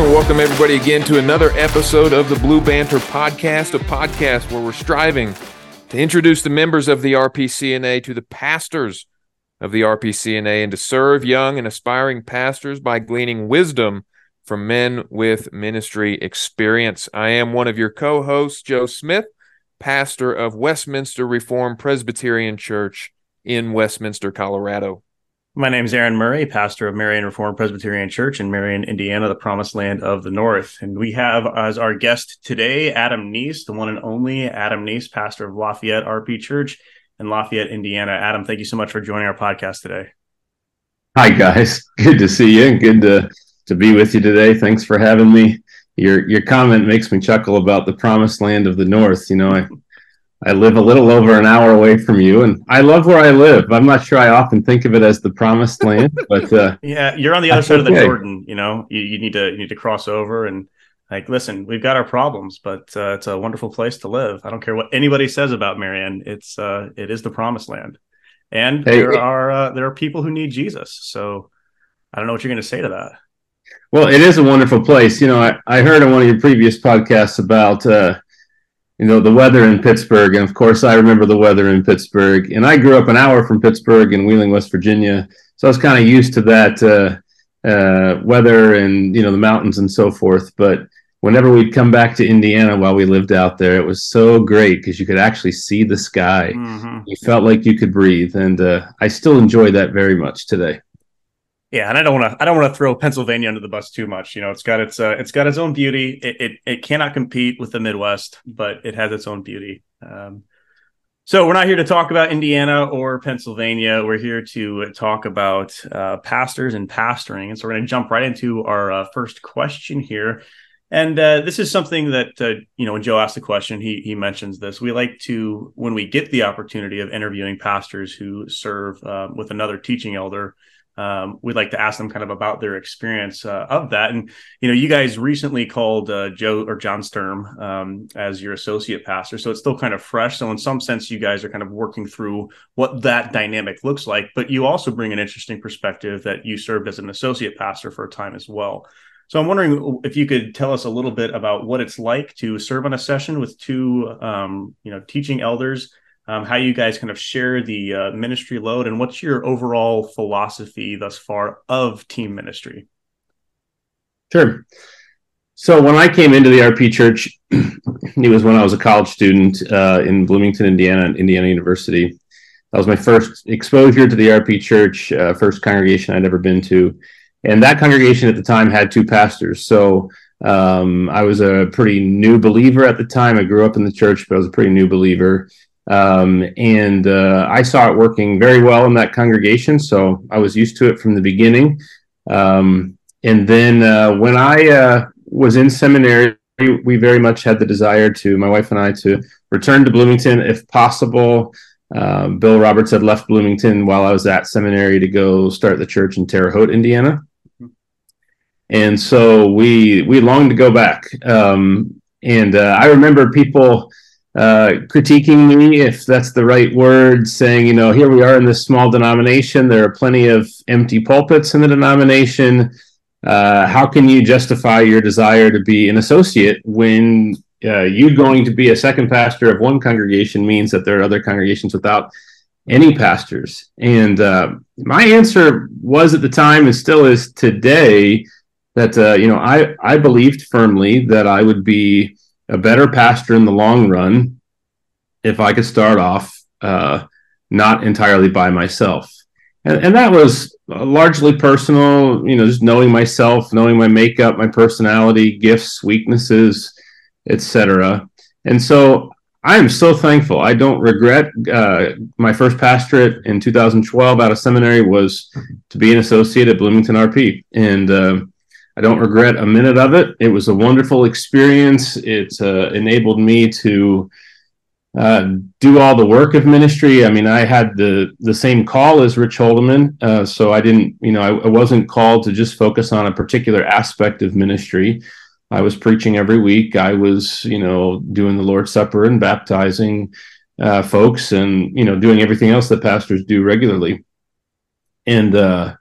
and welcome everybody again to another episode of the Blue Banter Podcast, a podcast where we're striving to introduce the members of the RPCNA to the pastors of the RPCNA and to serve young and aspiring pastors by gleaning wisdom from men with ministry experience. I am one of your co hosts, Joe Smith, pastor of Westminster Reformed Presbyterian Church in Westminster, Colorado. My name is Aaron Murray, pastor of Marion Reformed Presbyterian Church in Marion, Indiana, the promised land of the North. And we have as our guest today Adam Niess, the one and only Adam Niess, pastor of Lafayette RP Church in Lafayette, Indiana. Adam, thank you so much for joining our podcast today. Hi, guys. Good to see you good to, to be with you today. Thanks for having me. Your your comment makes me chuckle about the promised land of the North. You know, I I live a little over an hour away from you, and I love where I live. I'm not sure I often think of it as the promised land, but uh, yeah, you're on the other side okay. of the Jordan. You know, you, you, need to you need to cross over and like listen. We've got our problems, but uh, it's a wonderful place to live. I don't care what anybody says about Marion. It's uh, it is the promised land, and hey, there are uh, there are people who need Jesus. So I don't know what you're going to say to that. Well, it is a wonderful place. You know, I, I heard on one of your previous podcasts about uh, you know the weather in Pittsburgh, and of course I remember the weather in Pittsburgh. And I grew up an hour from Pittsburgh in Wheeling, West Virginia, so I was kind of used to that uh, uh, weather and you know the mountains and so forth. But whenever we'd come back to Indiana while we lived out there, it was so great because you could actually see the sky. Mm-hmm. You felt like you could breathe, and uh, I still enjoy that very much today. Yeah, and I don't want to I don't want to throw Pennsylvania under the bus too much. You know, it's got its uh, it's got its own beauty. It, it, it cannot compete with the Midwest, but it has its own beauty. Um, so we're not here to talk about Indiana or Pennsylvania. We're here to talk about uh, pastors and pastoring. And so we're going to jump right into our uh, first question here. And uh, this is something that uh, you know when Joe asked the question, he he mentions this. We like to when we get the opportunity of interviewing pastors who serve uh, with another teaching elder um, we'd like to ask them kind of about their experience uh, of that. And you know, you guys recently called uh, Joe or John Sturm um, as your associate pastor, so it's still kind of fresh. So in some sense, you guys are kind of working through what that dynamic looks like. But you also bring an interesting perspective that you served as an associate pastor for a time as well. So I'm wondering if you could tell us a little bit about what it's like to serve on a session with two, um, you know, teaching elders um, how you guys kind of share the uh, ministry load, and what's your overall philosophy thus far of team ministry? Sure. So when I came into the RP Church, it was when I was a college student uh, in Bloomington, Indiana, at Indiana University. That was my first exposure to the RP Church, uh, first congregation I'd ever been to, and that congregation at the time had two pastors. So um, I was a pretty new believer at the time. I grew up in the church, but I was a pretty new believer. Um, and uh, I saw it working very well in that congregation, so I was used to it from the beginning. Um, and then uh, when I uh, was in seminary, we very much had the desire to, my wife and I, to return to Bloomington if possible. Um, Bill Roberts had left Bloomington while I was at seminary to go start the church in Terre Haute, Indiana. And so we we longed to go back. Um, and uh, I remember people uh, critiquing me, if that's the right word, saying, you know, here we are in this small denomination. There are plenty of empty pulpits in the denomination. Uh, how can you justify your desire to be an associate when uh, you going to be a second pastor of one congregation means that there are other congregations without any pastors? And uh, my answer was at the time and still is today that, uh, you know, I, I believed firmly that I would be a better pastor in the long run if I could start off uh, not entirely by myself. And, and that was largely personal, you know, just knowing myself, knowing my makeup, my personality, gifts, weaknesses, etc. And so I am so thankful. I don't regret uh, my first pastorate in 2012 out of seminary was to be an associate at Bloomington RP. And uh, I don't regret a minute of it. It was a wonderful experience. It uh, enabled me to uh, do all the work of ministry. I mean, I had the the same call as Rich Holdeman, uh, so I didn't, you know, I, I, wasn't called to just focus on a particular aspect of ministry. I was preaching every week. I was, you know, doing the Lord's Supper and baptizing uh, folks, and you know, doing everything else that pastors do regularly. And uh,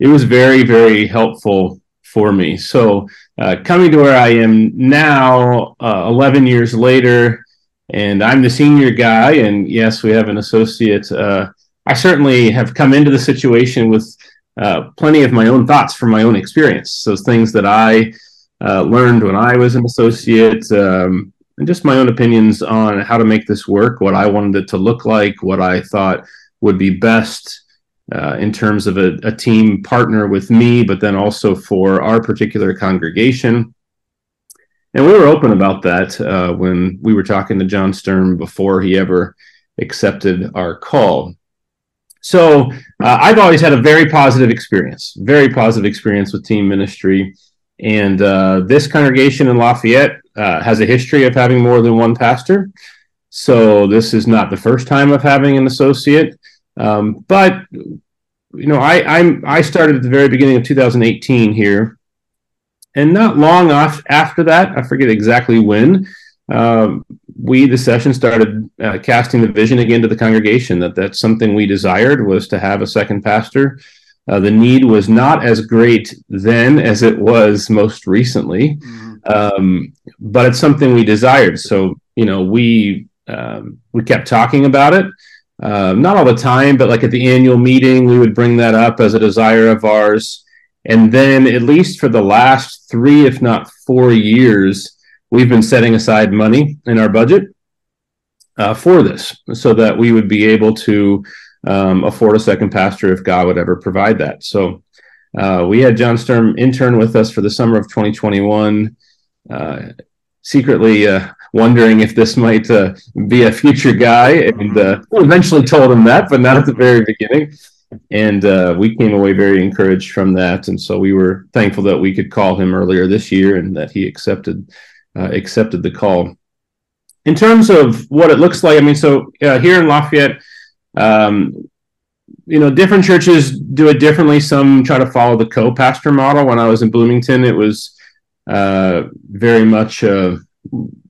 it was very, very helpful for me. So uh, coming to where I am now, uh, 11 years later, and I'm the senior guy. And yes, we have an associate. Uh, I certainly have come into the situation with uh, plenty of my own thoughts from my own experience. Those things that I uh, learned when I was an associate, um, and just my own opinions on how to make this work, what I wanted it to look like, what I thought would be best uh, in terms of a, a, team partner with me, but then also for our particular congregation. And we were open about that uh, when we were talking to John Sturm before he ever accepted our call. So uh, I've always had a very positive experience, very positive experience with team ministry. And uh, this congregation in Lafayette uh, has a history of having more than one pastor. So this is not the first time of having an associate. Um, but you know, I I'm I started at the very beginning of 2018 here, and not long off after that, I forget exactly when. Um, we the session started uh, casting the vision again to the congregation that that's something we desired was to have a second pastor uh, the need was not as great then as it was most recently, mm-hmm. um, but it's something we desired. So you know, we um, we kept talking about it. Uh, not all the time, but like at the annual meeting, we would bring that up as a desire of ours. And then, at least for the last three, if not four years, we've been setting aside money in our budget uh, for this so that we would be able to um, afford a second pastor if God would ever provide that. So uh, we had John Sturm intern with us for the summer of 2021, uh, secretly uh, wondering if this might uh, be a future guy, and uh, eventually told him that, but not at the very beginning. And uh, we came away very encouraged from that, and so we were thankful that we could call him earlier this year, and that he accepted accepted the call. In terms of what it looks like, I mean, so here in Lafayette um, you know, different churches do it differently. Some try to follow the co-pastor model. When I was in Bloomington, it was uh, very much uh,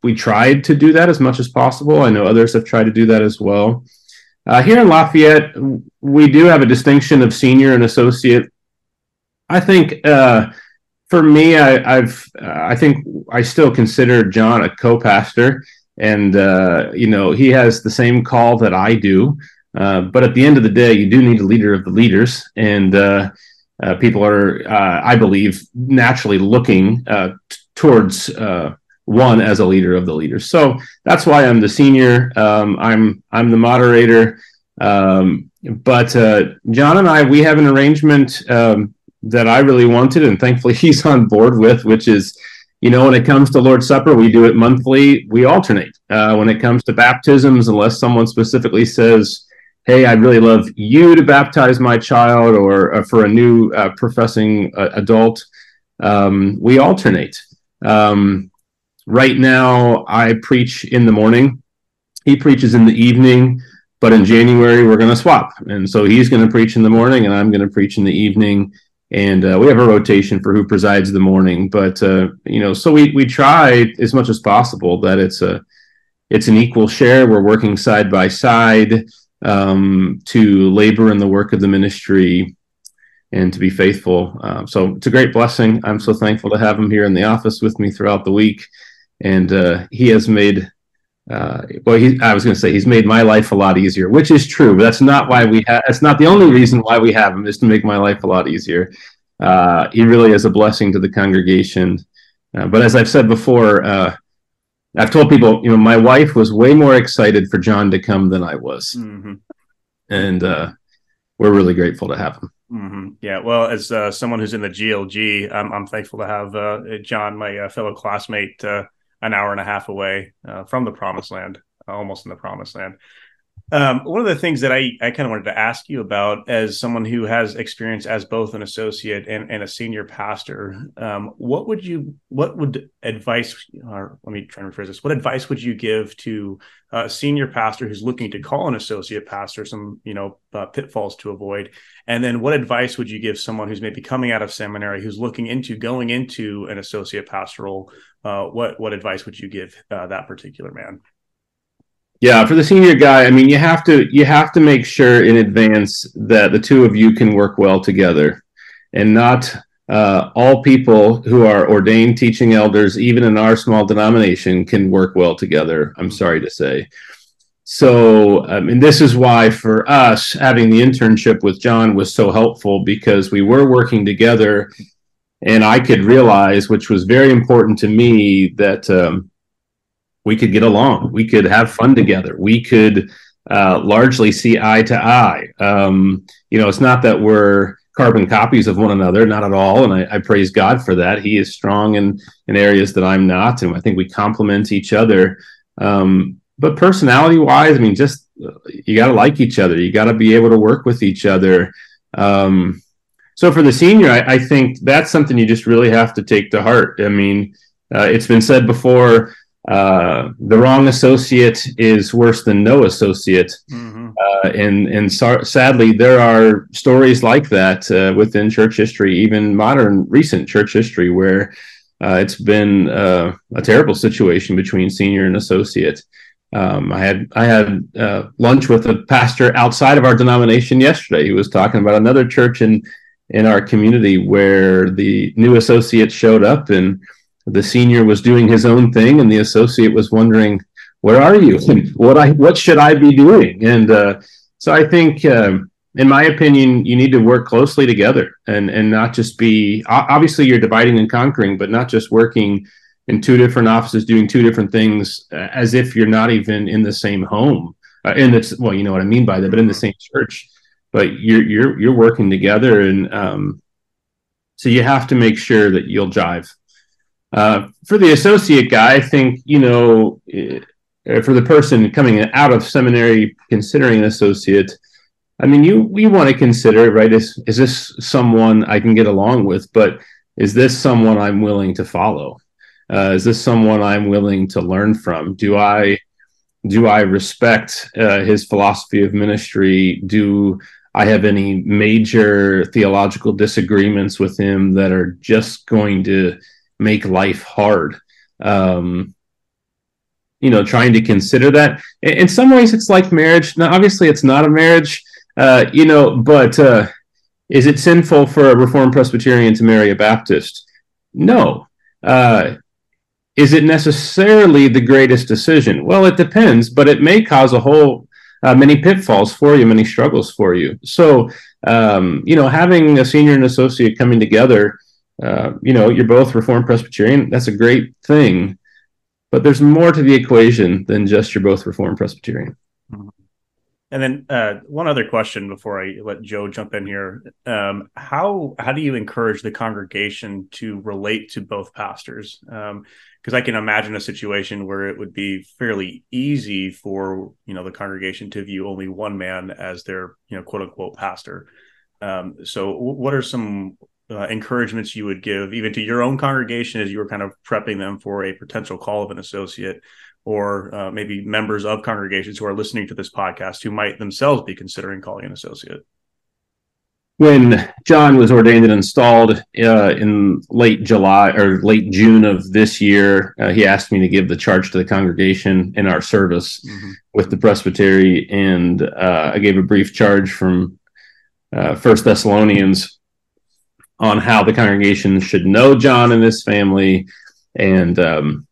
we tried to do that as much as possible. I know others have tried to do that as well. Uh, here in Lafayette, we do have a distinction of senior and associate. I think uh, for me, I, have I think I still consider John a co-pastor, and uh, you know he has the same call that I do. Uh, but at the end of the day, you do need a leader of the leaders, and uh, uh, people are, uh, I believe, naturally looking uh, t- towards one as a leader of the leaders. So that's why I'm the senior. Um, I'm I'm the moderator. Um, but John and I, we have an arrangement um, that I really wanted, and thankfully he's on board with, which is you know, when it comes to Lord's Supper, we do it monthly. We alternate. Uh, when it comes to baptisms, unless someone specifically says, hey, I'd really love you to baptize my child, or uh, for a new uh, professing uh, adult, um, we alternate. Right now, I preach in the morning. He preaches in the evening, but in January we're going to swap, and so he's going to preach in the morning, and I'm going to preach in the evening. And uh, we have a rotation for who presides the morning, but uh, you know, so we we try as much as possible that it's a it's an equal share. We're working side by side um, to labor in the work of the ministry and to be faithful. Um, so it's a great blessing. I'm so thankful to have him here in the office with me throughout the week. And uh, he has made, uh, well, he, I was going to say he's made my life a lot easier, which is true, but that's not why we have, that's not the only reason why we have him is to make my life a lot easier. Uh, he really is a blessing to the congregation. Uh, but as I've said before, uh, I've told people, you know, my wife was way more excited for John to come than I was, mm-hmm. and uh, we're really grateful to have him. Mm-hmm. Yeah, well, as uh, someone who's in the GLG, I'm, I'm thankful to have uh, John, my uh, fellow classmate, uh, an hour and a half away uh, from the Promised Land, almost in the Promised Land. Um, one of the things that I, I kind of wanted to ask you about as someone who has experience as both an associate and, and a senior pastor, um, what would you, what would advice, or let me try and rephrase this, what advice would you give to a senior pastor who's looking to call an associate pastor, some, you know, uh, pitfalls to avoid? And then what advice would you give someone who's maybe coming out of seminary, who's looking into going into an associate pastoral? Uh, what, what advice would you give uh, that particular man? Yeah, for the senior guy, I mean, you have to you have to make sure in advance that the two of you can work well together, and not uh, all people who are ordained teaching elders, even in our small denomination, can work well together. I'm sorry to say. So, um, and this is why for us, having the internship with John was so helpful because we were working together and I could realize, which was very important to me, that um, we could get along, we could have fun together, we could uh, largely see eye to eye. Um, you know, it's not that we're carbon copies of one another, not at all, and I, I praise God for that. He is strong in in areas that I'm not, and I think we complement each other. Um, but personality wise, I mean, just you got to like each other. You got to be able to work with each other. Um, so for the senior, I, I, think that's something you just really have to take to heart. I mean, uh, it's been said before uh, the wrong associate is worse than no associate. Mm-hmm. Uh, and and so, sadly, there are stories like that uh, within church history, even modern recent church history, where uh, it's been uh, a terrible situation between senior and associate. Um, I had I had lunch with a pastor outside of our denomination yesterday. He was talking about another church in in our community where the new associate showed up and the senior was doing his own thing and the associate was wondering where are you? What i what should i be doing? And uh, so i think um, in my opinion you need to work closely together and and not just be obviously you're dividing and conquering but not just working in two different offices doing two different things uh, as if you're not even in the same home uh, in the well you know what i mean by that but in the same church. But you're you're you're working together, and um, so you have to make sure that you'll jive. Uh, for the associate guy, I think you know, uh, for the person coming out of seminary considering an associate, I mean, you we want to consider right? Is is this someone I can get along with? But is this someone I'm willing to follow? Uh, is this someone I'm willing to learn from? Do I do I respect uh, his philosophy of ministry? Do I have any major theological disagreements with him that are just going to make life hard. Um, you know, trying to consider that. In some ways, it's like marriage. Now, obviously, it's not a marriage, uh, you know, but uh, is it sinful for a Reformed Presbyterian to marry a Baptist? No. Uh, is it necessarily the greatest decision? Well, it depends, but it may cause a whole uh, many pitfalls for you, many struggles for you. So, um, you know, having a senior and associate coming together, uh, you know, you're both Reformed Presbyterian. That's a great thing, but there's more to the equation than just you're both Reformed Presbyterian. Mm-hmm. And then uh, one other question before I let Joe jump in here: um, how how do you encourage the congregation to relate to both pastors? Um, because I can imagine a situation where it would be fairly easy for you know the congregation to view only one man as their you know quote unquote pastor. Um, so, what are some uh, encouragements you would give even to your own congregation as you were kind of prepping them for a potential call of an associate, or uh, maybe members of congregations who are listening to this podcast who might themselves be considering calling an associate? when John was ordained and installed uh, in late July or late June of this year, uh, he asked me to give the charge to the congregation in our service mm-hmm. with the presbytery, and uh, I gave a brief charge from uh, First Thessalonians on how the congregation should know John and his family and um,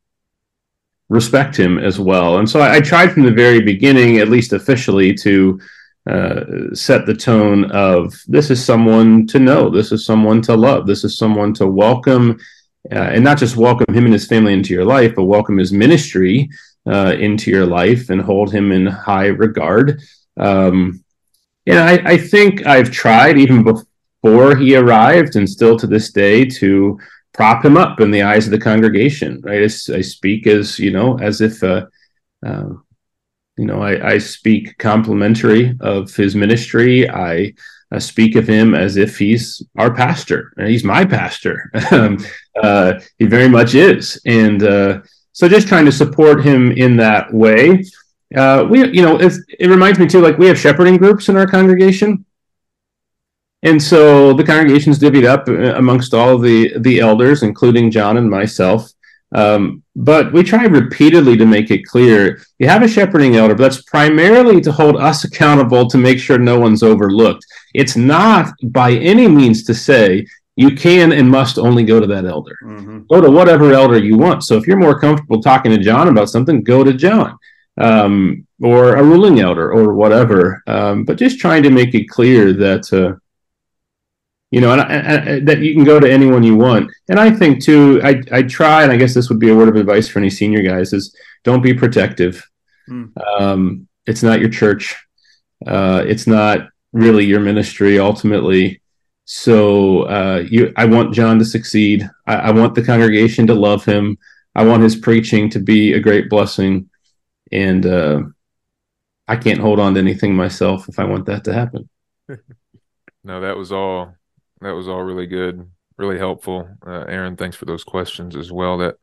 respect him as well. And so I, I tried from the very beginning, at least officially, to uh, set the tone of this is someone to know, this is someone to love, this is someone to welcome, uh, and not just welcome him and his family into your life, but welcome his ministry uh, into your life and hold him in high regard. Um, and I, I think I've tried even before he arrived, and still to this day, to prop him up in the eyes of the congregation. Right, I, I speak as you know, as if. Uh, uh, you know, I, I speak complimentary of his ministry. I, I, speak of him as if he's our pastor, he's my pastor. Um, uh, he very much is, and uh, so just trying to support him in that way. Uh, we, you know, it reminds me too. Like we have shepherding groups in our congregation, and so the congregation's divvied up uh, amongst all the the elders, including John and myself. Um, but we try repeatedly to make it clear you have a shepherding elder, but that's primarily to hold us accountable to make sure no one's overlooked. It's not by any means to say you can and must only go to that elder. Mm-hmm. Go to whatever elder you want. So if you're more comfortable talking to John about something, go to John um, or a ruling elder or whatever. Um, but just trying to make it clear that. Uh, you know, and, and, and, that you can go to anyone you want. And I think too, I I try, and I guess this would be a word of advice for any senior guys: is don't be protective. Mm. Um, it's not your church. Uh, it's not really your ministry ultimately. So uh, you, I want John to succeed. I, I, want the congregation to love him. I want his preaching to be a great blessing, and uh, I can't hold on to anything myself if I want that to happen. no, that was all. That was all really good, really helpful. Uh, Aaron, thanks for those questions as well. That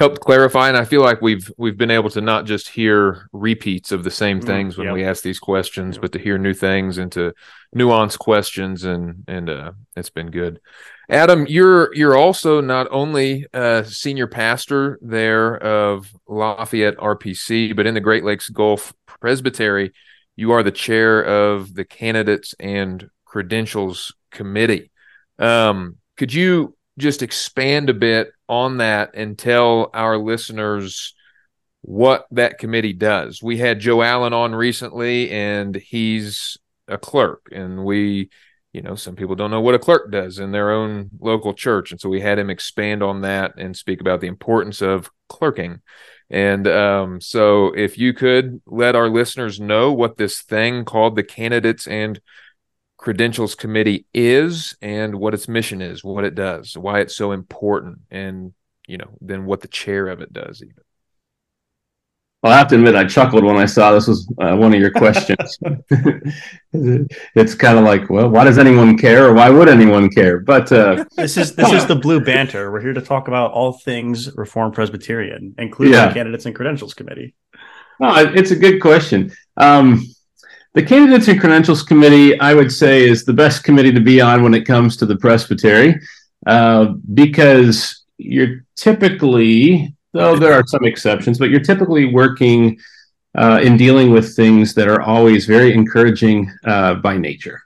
helped clarify and i feel like we've we've been able to not just hear repeats of the same mm, things when yep. we ask these questions yep. but to hear new things and to nuance questions and and uh, it's been good adam you're you're also not only a senior pastor there of lafayette rpc but in the great lakes gulf presbytery you are the chair of the candidates and credentials committee um, could you just expand a bit on that and tell our listeners what that committee does. We had Joe Allen on recently, and he's a clerk, and we, you know, some people don't know what a clerk does in their own local church, and so we had him expand on that and speak about the importance of clerking. And um, so, if you could let our listeners know what this thing called the candidates and credentials committee is and what its mission is, what it does, why it's so important, and you know, then what the chair of it does even. Well, I have to admit, I chuckled when I saw this was uh, one of your questions. it's kind of like, well, why does anyone care, or why would anyone care? But uh, this is this is the blue banter. We're here to talk about all things Reformed Presbyterian, including yeah. the candidates and credentials committee. Oh, it's a good question. Um, the Candidates and Credentials Committee, I would say, is the best committee to be on when it comes to the presbytery uh, because you're typically, though there are some exceptions, but you're typically working uh, in dealing with things that are always very encouraging uh, by nature.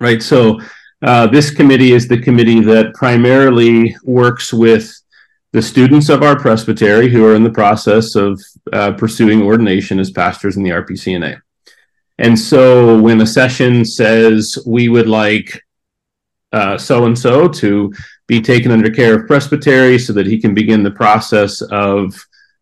Right. So, uh, this committee is the committee that primarily works with the students of our presbytery who are in the process of uh, pursuing ordination as pastors in the RPCNA. And so when a session says we would like so and so to be taken under care of presbytery so that he can begin the process of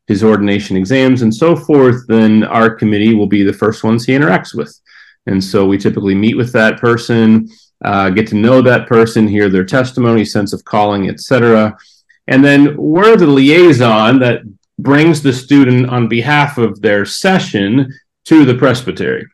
his ordination exams and so forth, then our committee will be the first ones he interacts with. And so we typically meet with that person, uh, get to know that person, hear their testimony, sense of calling, etc. And then we're the liaison that brings the student on behalf of their session to the presbytery.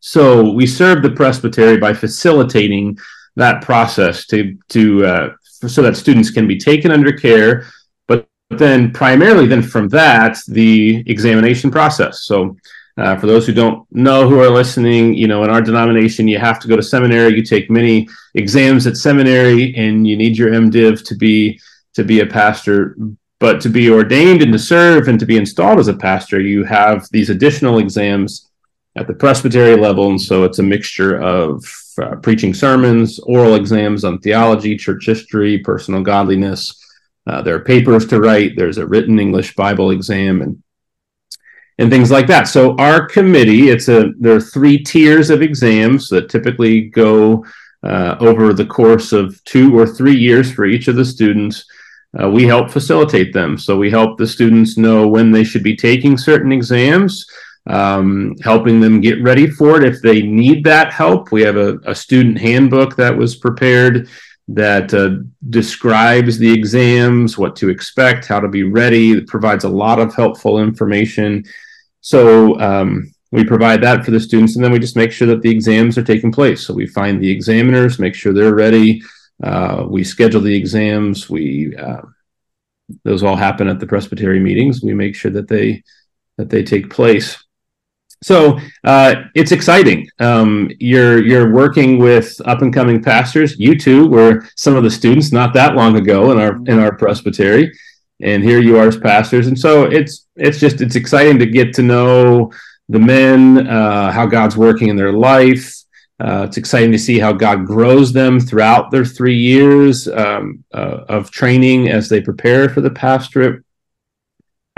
So we serve the presbytery by facilitating that process to to uh, so that students can be taken under care, but then primarily then from that the examination process. So. Uh, for those who don't know who are listening, you know, in our denomination, you have to go to seminary. You take many exams at seminary, and you need your MDiv to be to be a pastor. But to be ordained and to serve and to be installed as a pastor, you have these additional exams at the presbytery level. And so it's a mixture of uh, preaching sermons, oral exams on theology, church history, personal godliness. Uh, there are papers to write. There's a written English Bible exam and and things like that. So our committee, it's a there are three tiers of exams that typically go uh, over the course of two or three years for each of the students. Uh, we help facilitate them. So we help the students know when they should be taking certain exams um, helping them get ready for it if they need that help. We have a, a student handbook that was prepared that uh, describes the exams, what to expect, how to be ready. It provides a lot of helpful information. So um, we provide that for the students, and then we just make sure that the exams are taking place. So we find the examiners, make sure they're ready. Uh, we schedule the exams. We uh, those all happen at the presbytery meetings. We make sure that they that they take place. So uh, it's exciting. Um, you're you're working with up and coming pastors. You two were some of the students not that long ago in our in our presbytery, and here you are as pastors. And so it's it's just it's exciting to get to know the men, uh, how God's working in their life, Uh, it's exciting to see how God grows them throughout their three years um, uh, of training as they prepare for the pastorate.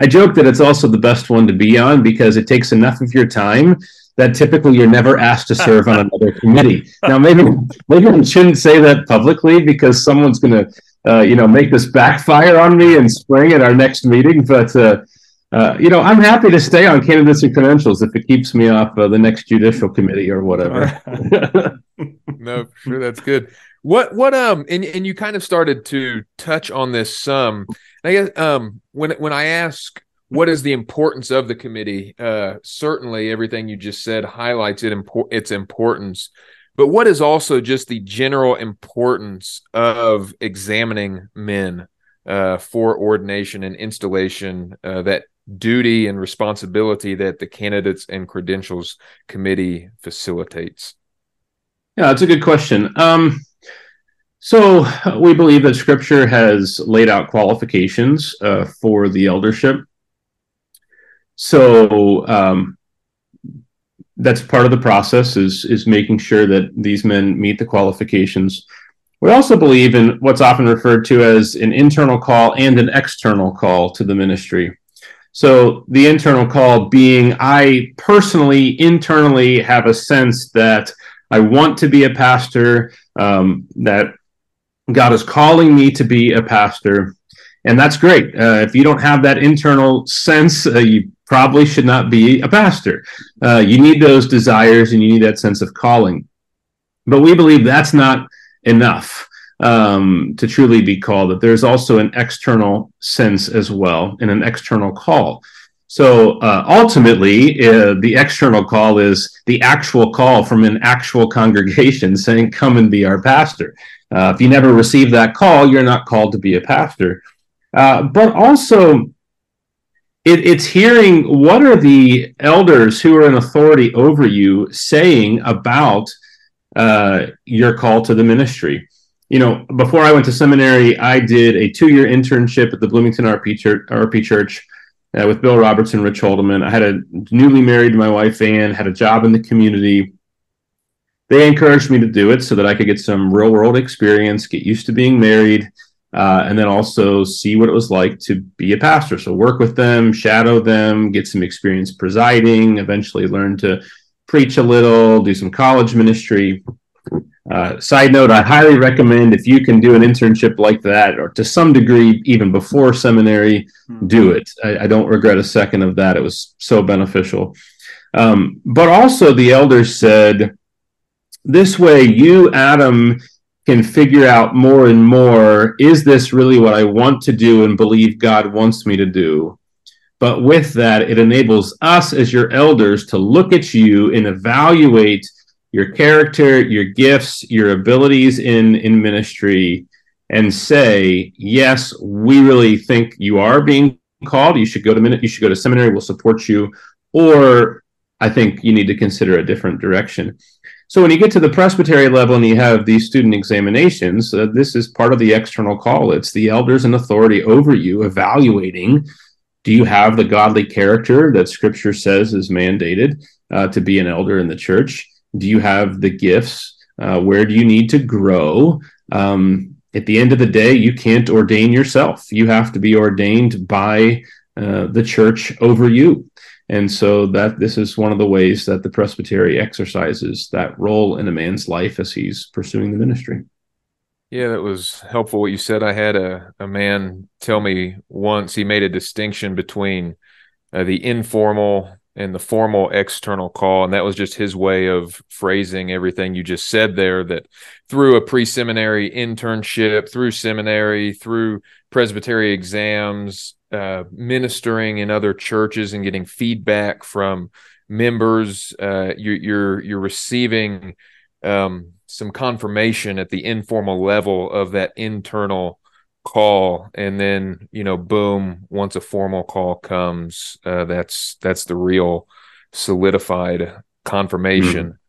I joke that it's also the best one to be on because it takes enough of your time that typically you're never asked to serve on another committee. Now, maybe maybe I shouldn't say that publicly because someone's going to, uh, you know, make this backfire on me in spring at our next meeting. But uh, uh, you know, I'm happy to stay on candidates and credentials if it keeps me off the next judicial committee or whatever. no, sure, that's good. What what um and and you kind of started to touch on this some. I guess um when when I ask what is the importance of the committee, uh certainly everything you just said highlights it impor- its importance. But what is also just the general importance of examining men uh, for ordination and installation uh, that duty and responsibility that the candidates and credentials committee facilitates? Yeah, that's a good question. Um, so we believe that Scripture has laid out qualifications uh, for the eldership. So um, that's part of the process is is making sure that these men meet the qualifications. We also believe in what's often referred to as an internal call and an external call to the ministry. So the internal call being I personally internally have a sense that I want to be a pastor, um, that God is calling me to be a pastor. And that's great. Uh, if you don't have that internal sense, uh, you probably should not be a pastor. Uh, you need those desires and you need that sense of calling. But we believe that's not enough um, to truly be called, that there's also an external sense as well and an external call. So uh, ultimately, uh, the external call is the actual call from an actual congregation saying, Come and be our pastor. Uh, if you never receive that call, you're not called to be a pastor. Uh, but also, it, it's hearing what are the elders who are in authority over you saying about uh, your call to the ministry you know, before I went to seminary, I did a two year internship at the Bloomington RP Church, RP Church with Bill Robertson, Rich Holdeman. I had a newly married my wife, Ann, had a job in the community. They encouraged me to do it so that I could get some real world experience, get used to being married, uh, and then also see what it was like to be a pastor. So work with them, shadow them, get some experience presiding, eventually learn to preach a little, do some college ministry. Uh, side note, I highly recommend if you can do an internship like that, or to some degree, even before seminary, mm-hmm. do it. I, I, don't regret a second of that. It was so beneficial. Um, but also, the elders said, this way, you, Adam, can figure out more and more is this really what I want to do and believe God wants me to do? But with that, it enables us as your elders to look at you and evaluate your character, your gifts, your abilities in in ministry, and say, yes, we really think you are being called. You should go to minute. You should go to seminary. We'll support you. Or I think you need to consider a different direction. So when you get to the presbytery level and you have these student examinations, uh, this is part of the external call. It's the elders and authority over you evaluating do you have the godly character that scripture says is mandated uh, to be an elder in the church? Do you have the gifts? Uh, where do you need to grow? Um, at the end of the day, you can't ordain yourself. You have to be ordained by uh, the church over you. And so that this is one of the ways that the presbytery exercises that role in a man's life as he's pursuing the ministry. Yeah, that was helpful what you said. I had a, a man tell me once he made a distinction between uh, the informal and the formal external call. And that was just his way of phrasing everything you just said there that through a pre seminary internship, through seminary, through presbytery exams, uh, ministering in other churches and getting feedback from members, uh, you're, you're, you're receiving um, some confirmation at the informal level of that internal call and then you know boom once a formal call comes uh, that's that's the real solidified confirmation mm-hmm.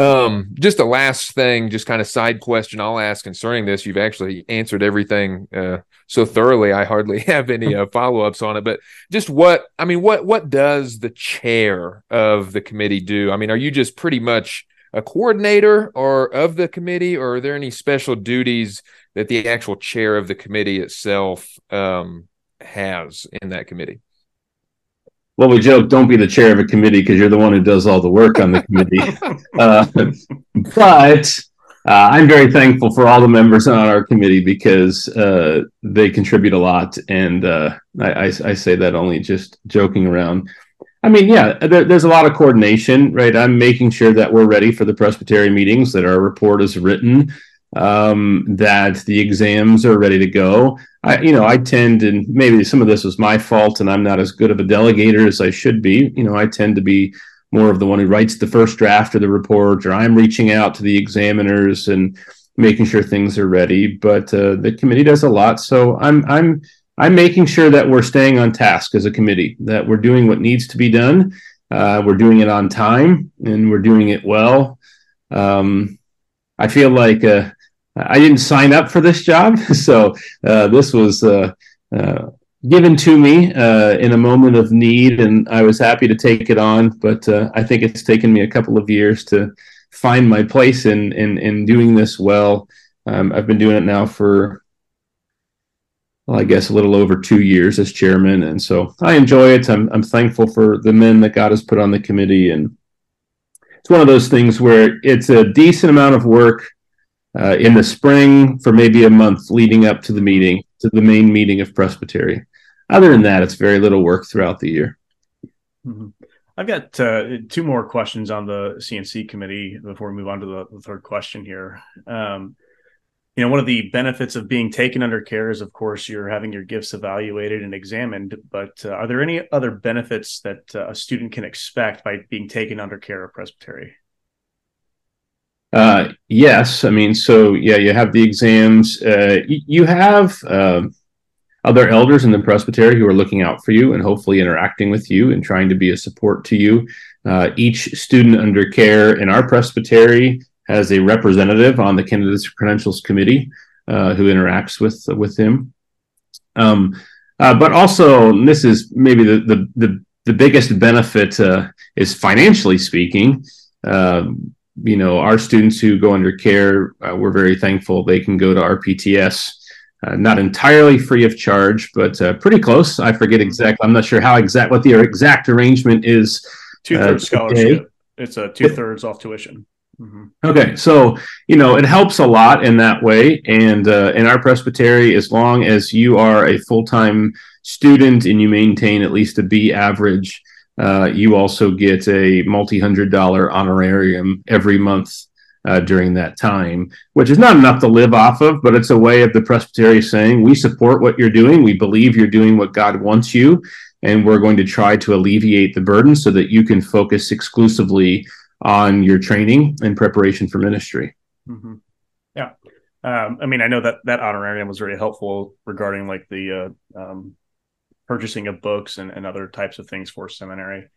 Um just the last thing just kind of side question i'll ask concerning this. You've actually answered everything uh, so thoroughly. I hardly have any uh, follow-ups on it but just what i mean what what does the chair of the committee do? I mean are you just pretty much a coordinator or of the committee, or are there any special duties that the actual chair of the committee itself um, has in that committee? Well, we joke, don't be the chair of a committee because you're the one who does all the work on the committee. uh, but uh, I'm very thankful for all the members on our committee because uh, they contribute a lot. And uh, I, I, I, say that only just joking around. I mean, yeah, there, there's a lot of coordination, right? I'm making sure that we're ready for the Presbytery meetings, that our report is written, um, that the exams are ready to go. I, you know, I tend, and maybe some of this was my fault, and I'm not as good of a delegator as I should be. You know, I tend to be more of the one who writes the first draft of the report, or I'm reaching out to the examiners and making sure things are ready. But uh, the committee does a lot, so I'm I'm I'm making sure that we're staying on task as a committee, that we're doing what needs to be done, uh, we're doing it on time, and we're doing it well. Um, I feel like uh, I didn't sign up for this job, so uh, this was uh, uh, given to me uh, in a moment of need, and I was happy to take it on. But uh, I think it's taken me a couple of years to find my place in in, in doing this well. Um, I've been doing it now for, well, I guess a little over two years as chairman, and so I enjoy it. I'm I'm thankful for the men that God has put on the committee, and it's one of those things where it's a decent amount of work. Uh, in the spring for maybe a month leading up to the meeting, to the main meeting of Presbytery other than that, it's very little work throughout the year. Mm-hmm. I've got uh, two more questions on the CNC committee before we move on to the, the third question here. Um, you know, one of the benefits of being taken under care is, of course, you're having your gifts evaluated and examined. But uh, are there any other benefits that uh, a student can expect by being taken under care of Presbytery? Uh, yes, I mean, so yeah, you have the exams. Uh, you have um, other elders in the presbytery who are looking out for you and hopefully interacting with you and trying to be a support to you. Uh, each student under care in our presbytery has a representative on the candidates credentials committee uh, who interacts with with him. Um, uh, but also, this is maybe the the the, the biggest benefit uh, is financially speaking. Um, you know, our students who go under care, uh, we're very thankful they can go to RPTS uh, not entirely free of charge, but uh, pretty close. I forget exactly. I'm not sure how exact what the exact arrangement is. Two thirds uh, scholarship. It's a two thirds off tuition. Mm-hmm. Okay, so you know it helps a lot in that way, and uh, in our presbytery, as long as you are a full time student and you maintain at least a B average, uh, you also get a multi hundred dollar honorarium every month uh, during that time, which is not enough to live off of, but it's a way of the presbytery saying, we support what you're doing. We believe you're doing what God wants you. And we're going to try to alleviate the burden so that you can focus exclusively on your training and preparation for ministry. Mm-hmm. Yeah. Um, I mean, I know that that honorarium was very helpful regarding like the uh, um, purchasing of books and, and other types of things for seminary.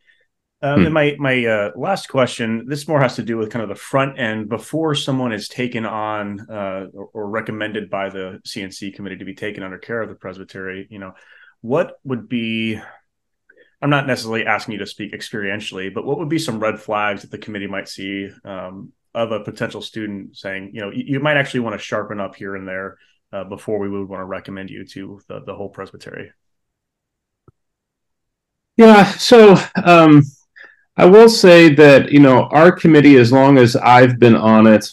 Um, hmm. And my my uh, last question, this more has to do with kind of the front end before someone is taken on uh, or, or, recommended by the CNC committee to be taken under care of the presbytery. You know, what would be? I'm not necessarily asking you to speak experientially, but what would be some red flags that the committee might see um, of a potential student saying, you know, you, you, might actually want to sharpen up here and there uh, before we would want to recommend you to the, the whole presbytery. Yeah. So. Um I will say that, you know, our committee, as long as I've been on it,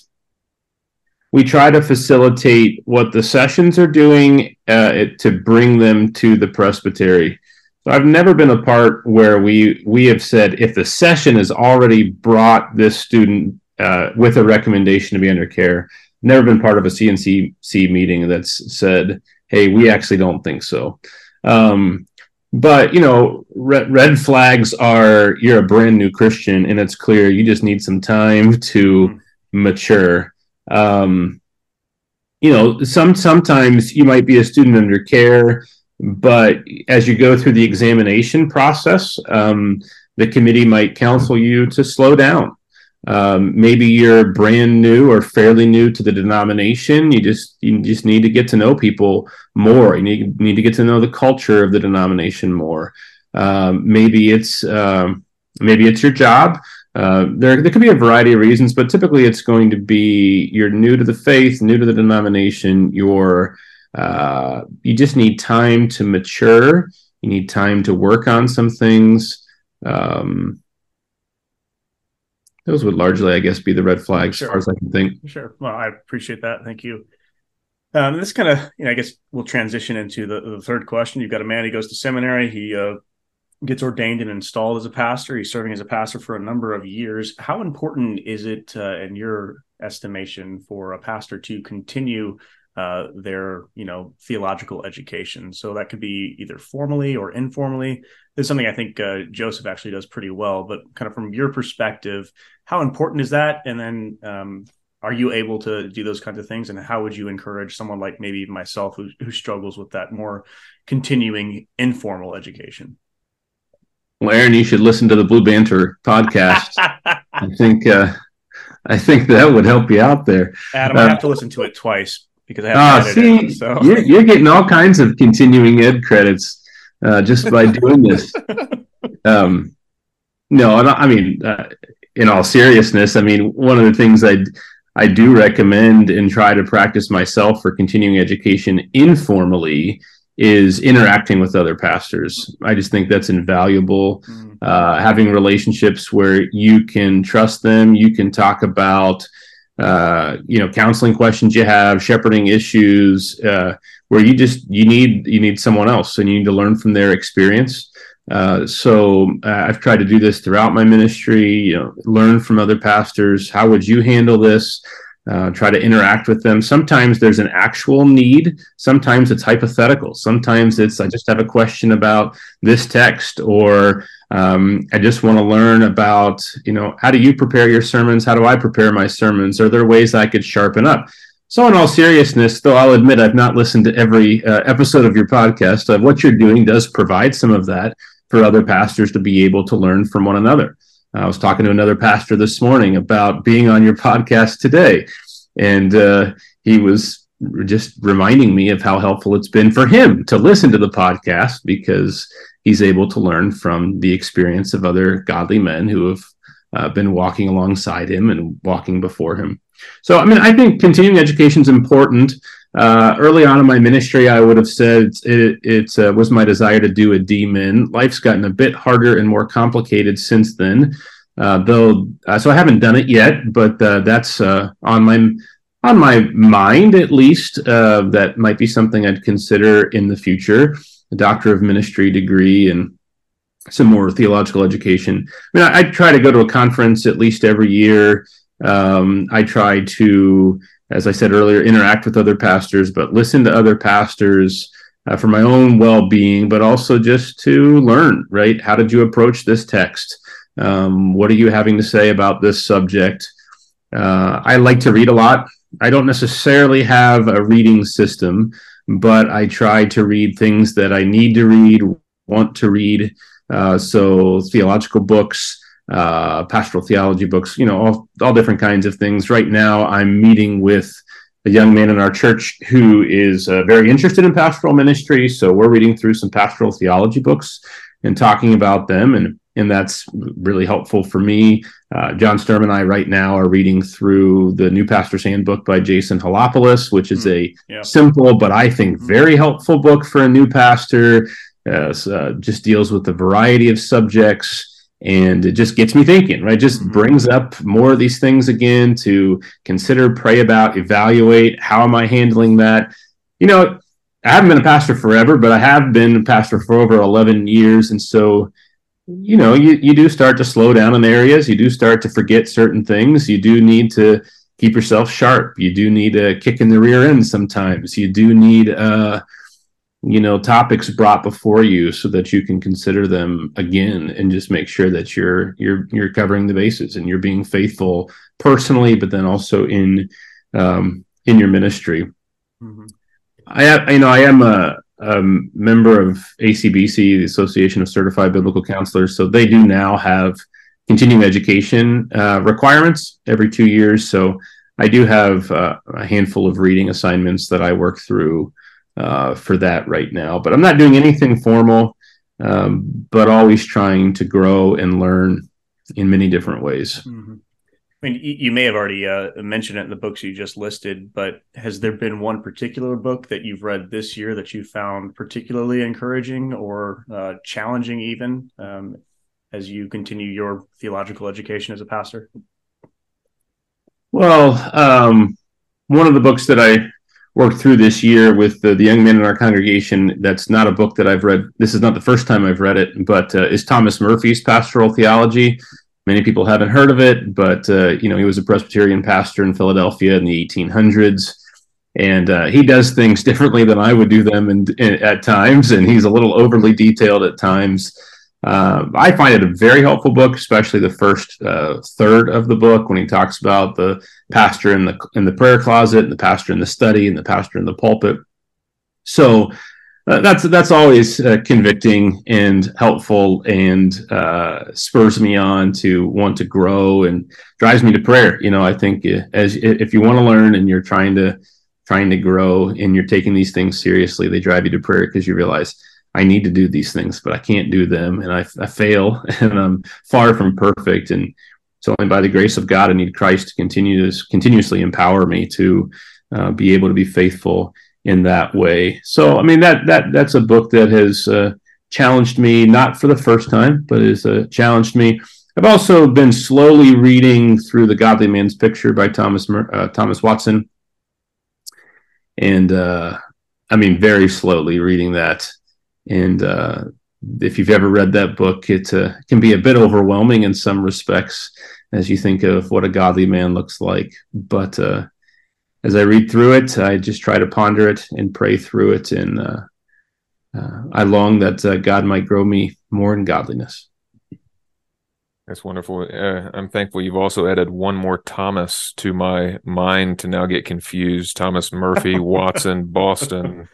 we try to facilitate what the sessions are doing uh, it, to bring them to the presbytery. So I've never been a part where we we have said if the session has already brought this student uh, with a recommendation to be under care. Never been part of a CNCC meeting that's said, "Hey, we actually don't think so." Um, but you know red, red flags are you're a brand new christian and it's clear you just need some time to mature. Um you know some sometimes you might be a student under care but as you go through the examination process um, the committee might counsel you to slow down um, maybe you're brand new or fairly new to the denomination. You just you just need to get to know people more. You need, need to get to know the culture of the denomination more. Um, maybe it's um, maybe it's your job. Uh, there, there could be a variety of reasons, but typically it's going to be you're new to the faith, new to the denomination. You're uh, you just need time to mature. You need time to work on some things. Um, those would largely, I guess, be the red flags sure. as far as I can think. Sure. Well, I appreciate that. Thank you. Um, this kind of, you know, I guess we'll transition into the, the third question. You've got a man who goes to seminary. He uh, gets ordained and installed as a pastor. He's serving as a pastor for a number of years. How important is it, uh, in your estimation, for a pastor to continue uh, their you know theological education. So that could be either formally or informally. This is something I think uh, Joseph actually does pretty well. But kind of from your perspective, how important is that? And then um, are you able to do those kinds of things? And how would you encourage someone like maybe myself who, who struggles with that more continuing informal education? Well, Aaron, you should listen to the Blue Banter podcast. I think uh, I think that would help you out there. Adam, I have to listen to it twice because I have oh, see, it, so. you're, you're, getting all kinds of continuing ed credits uh, just by doing this. um, no, I mean, uh, in all seriousness, I mean, one of the things I I do recommend and try to practice myself for continuing education informally is interacting with other pastors. I just think that's invaluable. Mm. Uh, having relationships where you can trust them, you can talk about uh, you know counseling questions you have shepherding issues uh, where you just you need you need someone else and you need to learn from their experience. Uh, so uh, i've tried to do this throughout my ministry you know learn from other pastors. How would you handle this? Uh, try to interact with them. Sometimes there's an actual need. Sometimes it's hypothetical. Sometimes it's i just have a question about this text or um, I just want to learn about, you know, how do you prepare your sermons? How do I prepare my sermons? Are there ways I could sharpen up? So, in all seriousness, though I'll admit I've not listened to every uh, episode of your podcast, uh, what you're doing does provide some of that for other pastors to be able to learn from one another. I was talking to another pastor this morning about being on your podcast today, and uh, he was just reminding me of how helpful it's been for him to listen to the podcast because he's able to learn from the experience of other godly men who have uh, been walking alongside him and walking before him. So, I mean, I think continuing education is important. Uh, early on in my ministry, I would have said it, it uh, was my desire to do a DMin. Life's gotten a bit harder and more complicated since then, uh, though. Uh, so I haven't done it yet, but uh, that's on my on my mind at least. that might be something I'd consider in the future a doctor of ministry degree and some more theological education. I mean, I, I try to go to a conference at least every year. Um, I try to, as I said earlier, interact with other pastors, but listen to other pastors uh, for my own well being, but also just to learn, right? How did you approach this text? Um, what are you having to say about this subject? Uh, I like to read a lot. I don't necessarily have a reading system but I try to read things that I need to read, want to read. Uh, so theological books, uh, pastoral theology books, you know, all, all different kinds of things. Right now, I'm meeting with a young man in our church who is uh, very interested in pastoral ministry. So we're reading through some pastoral theology books and talking about them. And and that's really helpful for me. Uh, John Sturm and I right now are reading through the New Pastor's Handbook by Jason Helopoulos, which is mm, a yeah. simple but I think mm-hmm. very helpful book for a new pastor. Uh, uh, just deals with a variety of subjects and it just gets me thinking right just mm-hmm. brings up more of these things again to consider pray about evaluate how am i handling that you know i haven't been a pastor forever but i have been a pastor for over 11 years and so you know, you, you do start to slow down in areas. You do start to forget certain things. You do need to keep yourself sharp. You do need a kick in the rear end sometimes. You do need, uh, you know, topics brought before you so that you can consider them again and just make sure that you're you're you're covering the bases and you're being faithful personally, but then also in um, in your ministry. Mm-hmm. I, you know, I am a um, member of ACBC, the Association of Certified Biblical Counselors. So they do now have continuing education uh, requirements every two years. So I do have uh, a handful of reading assignments that I work through uh, for that right now. But I'm not doing anything formal, um, but always trying to grow and learn in many different ways. Mm-hmm. I mean, you may have already uh, mentioned it in the books you just listed, but has there been one particular book that you've read this year that you found particularly encouraging or uh, challenging, even um, as you continue your theological education as a pastor? Well, um, one of the books that I worked through this year with the, the, young men in our congregation, that's not a book that I've read. This is not the first time I've read it, but uh, is Thomas Murphy's Pastoral Theology. Many people haven't heard of it, but uh, you know he was a Presbyterian pastor in Philadelphia in the 1800s, and uh, he does things differently than I would do them in, at times, and he's a little overly detailed at times. Uh, I find it a very helpful book, especially the first uh, third of the book when he talks about the pastor in the in the prayer closet, and the pastor in the study, and the pastor in the pulpit. So uh, that's that's always uh, convicting and helpful, and uh, spurs me on to want to grow and drives me to prayer. You know, I think uh, as if you want to learn and you're trying to trying to grow and you're taking these things seriously, they drive you to prayer because you realize I need to do these things, but I can't do them, and I, I fail, and I'm far from perfect. And it's only by the grace of God I need Christ to continue to continuously empower me to uh, be able to be faithful in that way. So, I mean that that that's a book that has uh, challenged me, not for the first time, but has uh, challenged me. I've also been slowly reading through the Godly Man's Picture by Thomas uh, Thomas Watson, and uh, I mean very slowly reading that and uh, if you've ever read that book, it uh, can be a bit overwhelming in some respects as you think of what a godly man looks like. But as I read through it, I just try to ponder it and pray through it. And uh, uh, I long that uh, God might grow me more in godliness. That's wonderful. I'm thankful you've also added one more Thomas to my mind to now get confused. Thomas Murphy, Watson, Boston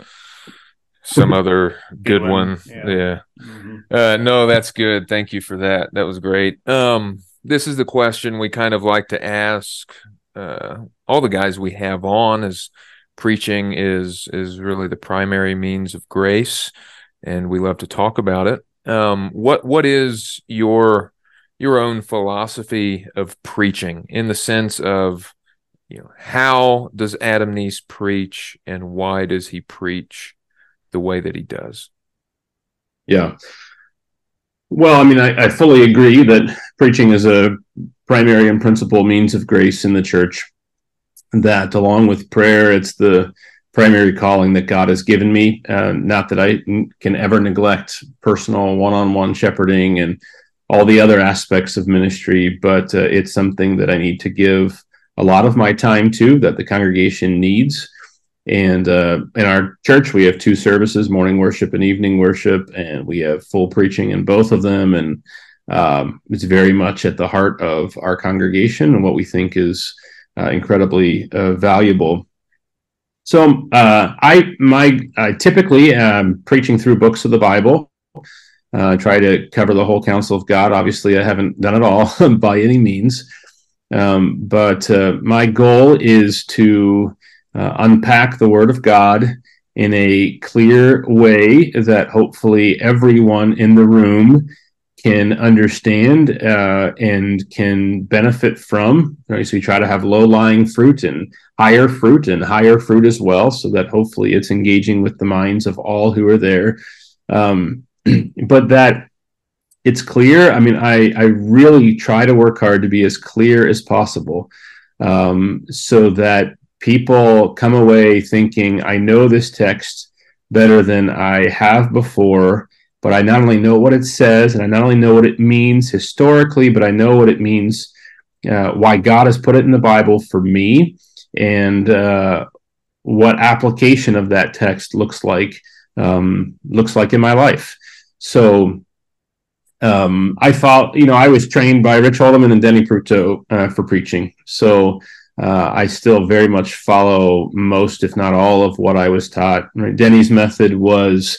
some other good, good one. one. Yeah. yeah. Mm-hmm. Uh, no, that's good. Thank you for that. That was great. Um, this is the question we kind of like to ask uh, all the guys we have on is preaching is is really the primary means of grace and we love to talk about it um, what what is your your own philosophy of preaching in the sense of you know how does Adam Niess preach and why does he preach the way that he does. Yeah. Well, I mean, I, I fully agree that preaching is a primary and principal means of grace in the church. That, along with prayer, it's the primary calling that God has given me. Uh, not that I can ever neglect personal one on one shepherding and all the other aspects of ministry, but uh, it's something that I need to give a lot of my time to, that the congregation needs. And uh, in our church, we have two services morning worship and evening worship, and we have full preaching in both of them. And um, it's very much at the heart of our congregation and what we think is uh, incredibly uh, valuable. So uh, I my I typically am preaching through books of the Bible. Uh, try to cover the whole counsel of God. Obviously, I haven't done it all by any means, um, but uh, my goal is to uh, unpack the Word of God in a clear way that hopefully everyone in the room can understand uh, and can benefit from. Right? So we try to have low lying fruit and higher fruit and higher fruit as well, so that hopefully it's engaging with the minds of all who are there. Um, but that it's clear. I mean, I, I really try to work hard to be as clear as possible um, so that people come away thinking, I know this text better than I have before, but I not only know what it says and I not only know what it means historically, but I know what it means, uh, why God has put it in the Bible for me, and uh, what application of that text looks like um, looks like in my life. So um, I thought, you know, I was trained by Rich Holdeman and Denny Prutow uh, for preaching. So uh, I still very much follow most, if not all, of what I was taught. Denny's method was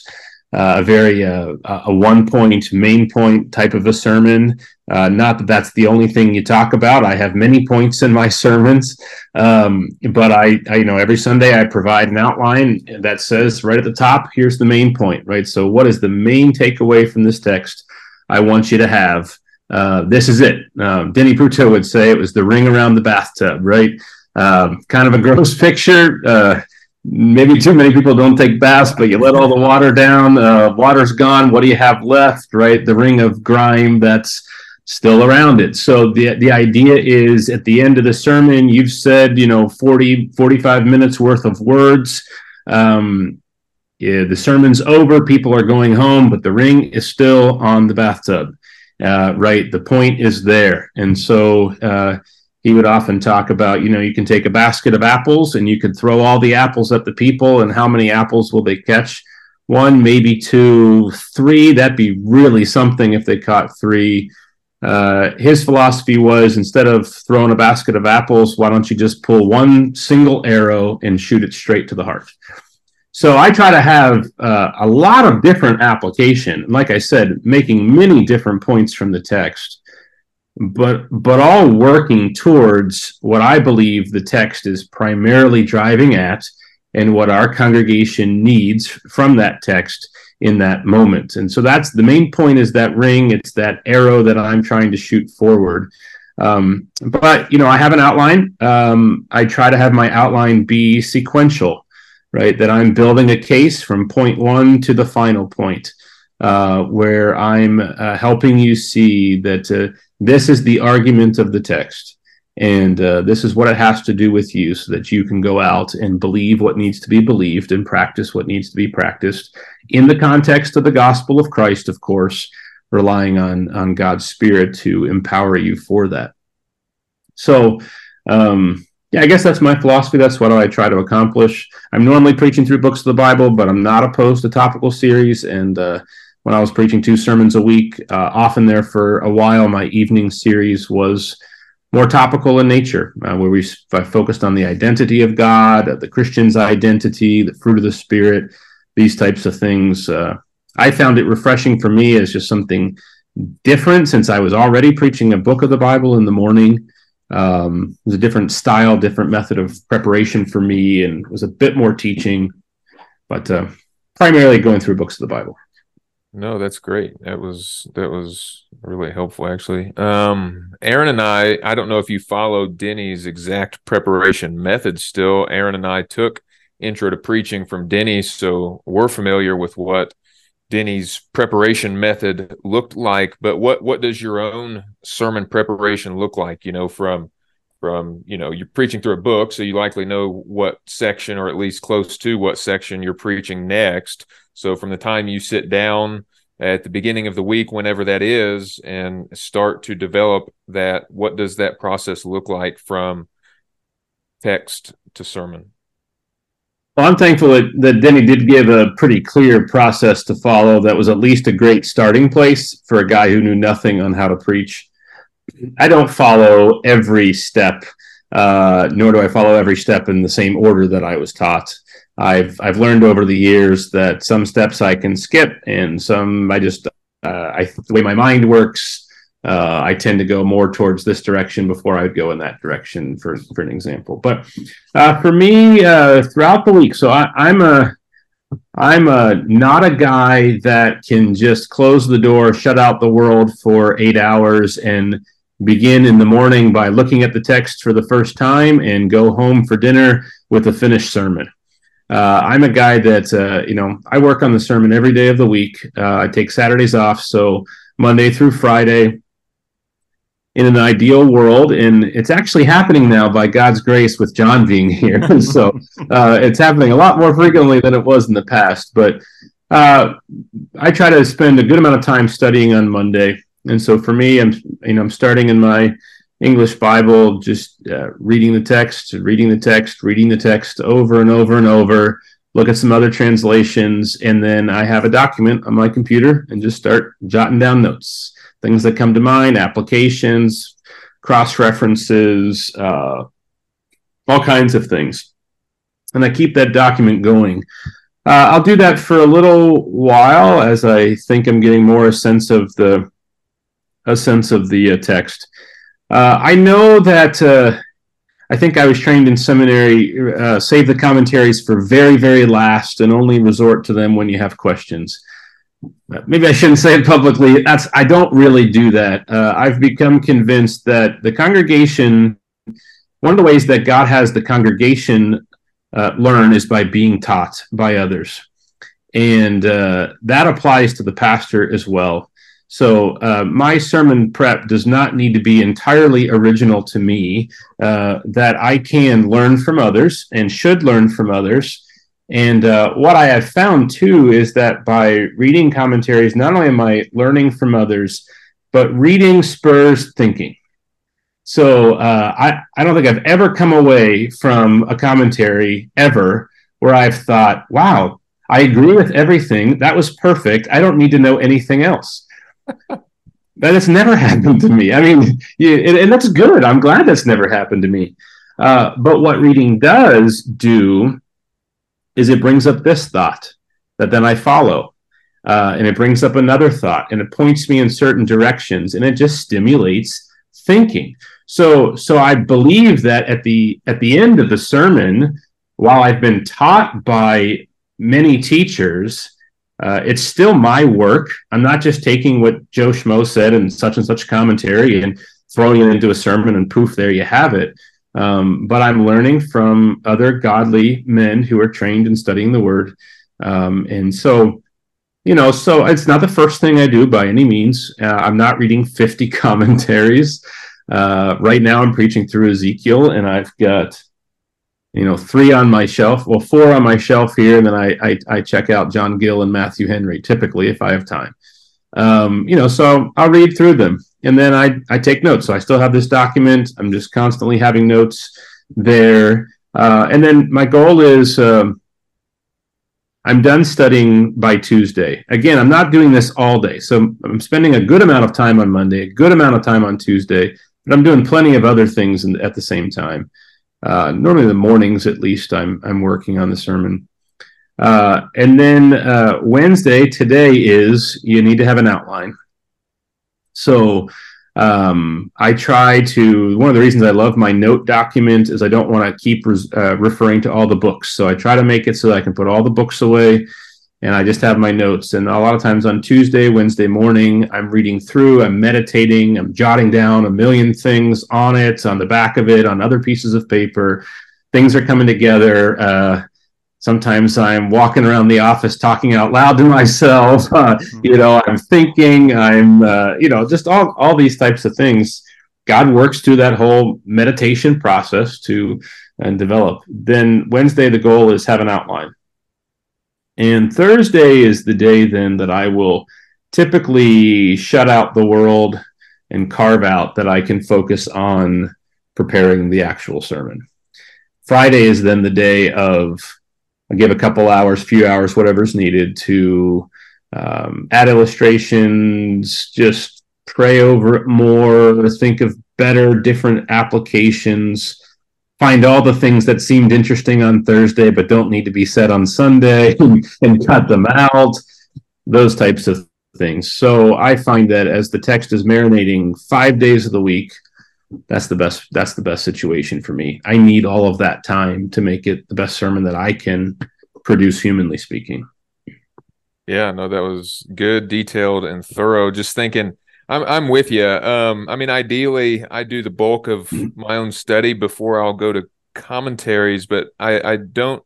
uh, a very uh, a one point, main point type of a sermon. Uh, not that that's the only thing you talk about. I have many points in my sermons, um, but I, I, you know, every Sunday I provide an outline that says right at the top, here's the main point, right? So, what is the main takeaway from this text? I want you to have uh, this is it. Um, Denny Prutow would say it was the ring around the bathtub, right? Um, kind of a gross picture. Maybe too many people don't take baths, but you let all the water down, uh, water's gone. What do you have left, right? The ring of grime that's still around it. So the, the idea is at the end of the sermon, you've said, you know, 40, 45 minutes worth of words. Um, yeah, the sermon's over, people are going home, but the ring is still on the bathtub, uh, right? The point is there. And so, uh, he would often talk about, you know, you can take a basket of apples and you could throw all the apples at the people, and how many apples will they catch? One, maybe two, three. That'd be really something if they caught three. Uh, his philosophy was instead of throwing a basket of apples, why don't you just pull one single arrow and shoot it straight to the heart? So I try to have uh, a lot of different application. Like I said, making many different points from the text but but all working towards what I believe the text is primarily driving at and what our congregation needs from that text in that moment. And so that's the main point is that ring, it's that arrow that I'm trying to shoot forward. Um, but you know, I have an outline. Um, I try to have my outline be sequential, right? That I'm building a case from point one to the final point, uh, where I'm uh, helping you see that uh, this is the argument of the text. And uh, this is what it has to do with you so that you can go out and believe what needs to be believed and practice what needs to be practiced in the context of the gospel of Christ, of course, relying on, on God's Spirit to empower you for that. So, um, yeah, I guess that's my philosophy. That's what I try to accomplish. I'm normally preaching through books of the Bible, but I'm not opposed to topical series. And uh, when I was preaching two sermons a week. Uh, often there for a while, my evening series was more topical in nature, uh, where we focused on the identity of God, the Christian's identity, the fruit of the Spirit, these types of things. Uh, I found it refreshing for me as just something different since I was already preaching a book of the Bible in the morning. Um, it was a different style, different method of preparation for me, and was a bit more teaching, but uh, primarily going through books of the Bible. No, that's great. That was that was really helpful actually. Um Aaron and I, I don't know if you follow Denny's exact preparation method still. Aaron and I took intro to preaching from Denny, so we're familiar with what Denny's preparation method looked like, but what what does your own sermon preparation look like, you know, from from, you know, you're preaching through a book, so you likely know what section or at least close to what section you're preaching next so from the time you sit down at the beginning of the week, whenever that is, and start to develop that, what does that process look like from text to sermon? Well, I'm thankful that, that Denny did give a pretty clear process to follow that was at least a great starting place for a guy who knew nothing on how to preach. I don't follow every step, uh, nor do I follow every step in the same order that I was taught. I've I've learned over the years that some steps I can skip, and some I just uh, I the way my mind works. Uh, I tend to go more towards this direction before I would go in that direction for for an example. But uh, for me, uh, throughout the week, so I, I'm a I'm a not a guy that can just close the door, shut out the world for eight hours, and begin in the morning by looking at the text for the first time and go home for dinner with a finished sermon. Uh, I'm a guy that uh, you know I work on the sermon every day of the week. Uh, I take Saturdays off, so Monday through Friday. In an ideal world, and it's actually happening now by God's grace with John being here. so uh, it's happening a lot more frequently than it was in the past. But uh, I try to spend a good amount of time studying on Monday, and so for me, I'm you know I'm starting in my English Bible, just uh, reading the text, reading the text, reading the text over and over and over, look at some other translations, and then I have a document on my computer and just start jotting down notes, things that come to mind, applications, cross references, uh, all kinds of things. And I keep that document going. Uh, I'll do that for a little while as I think I'm getting more a sense of the a sense of the uh, text. Uh, I know that uh, I think I was trained in seminary, uh, save the commentaries for very, very last and only resort to them when you have questions. maybe I shouldn't say it publicly. That's I don't really do that. Uh, I've become convinced that the congregation, one of the ways that God has the congregation uh, learn is by being taught by others, and uh, that applies to the pastor as well. So uh, my sermon prep does not need to be entirely original to me. Uh, that I can learn from others and should learn from others and uh, what I have found too is that by reading commentaries, not only am I learning from others, but reading spurs thinking. So uh, I, I don't think I've ever come away from a commentary ever where I've thought, wow, I agree with everything. That was perfect. I don't need to know anything else. That has never happened to me. I mean, yeah, and, that's good. I'm glad that's never happened to me. Uh, but what reading does do is it brings up this thought that then I follow. Uh, and it brings up another thought and it points me in certain directions and it just stimulates thinking. So, so I believe that at the at the end of the sermon, while I've been taught by many teachers, uh, it's still my work. I'm not just taking what Joe Schmo said in such and such commentary and throwing it into a sermon and poof, there you have it. Um, but I'm learning from other godly men who are trained in studying the word. Um, and so, you know, so it's not the first thing I do by any means. Uh, I'm not reading 50 commentaries. Uh, right now, I'm preaching through Ezekiel, and I've got, you know, three on my shelf. Well, four on my shelf here, and then I I, I check out John Gill and Matthew Henry typically if I have time. Um, you know, so I'll read through them and then I, I take notes. So I still have this document. I'm just constantly having notes there. Uh, and then my goal is um, I'm done studying by Tuesday. Again, I'm not doing this all day. So I'm spending a good amount of time on Monday, a good amount of time on Tuesday, but I'm doing plenty of other things in, at the same time. Uh, normally the mornings, at least, I'm, I'm working on the sermon. Uh, and then uh, Wednesday, today is you need to have an outline. So um, I try to, one of the reasons I love my note document is I don't want to keep uh, referring to all the books. So I try to make it so I can put all the books away and I just have my notes. And a lot of times on Tuesday, Wednesday morning, I'm reading through, I'm meditating, I'm jotting down a million things on it, on the back of it, on other pieces of paper. Things are coming together. Uh, sometimes i'm walking around the office talking out loud to myself uh, you know i'm thinking i'm uh, you know just all, all these types of things god works through that whole meditation process to and develop then wednesday the goal is have an outline and thursday is the day then that i will typically shut out the world and carve out that i can focus on preparing the actual sermon. Friday is then the day of I give a couple hours, few hours, whatever's needed to um, add illustrations, just pray over it more, think of better, different applications, find all the things that seemed interesting on Thursday but don't need to be said on Sunday and cut them out, those types of things. So I find that as the text is marinating five days of the week, that's the best that's the best situation for me. I need all of that time to make it the best sermon that i can produce humanly speaking. Yeah no that was good detailed and thorough. Just thinking i'm, I'm with you um i mean ideally i do the bulk of my own study before i'll go to commentaries but i i don't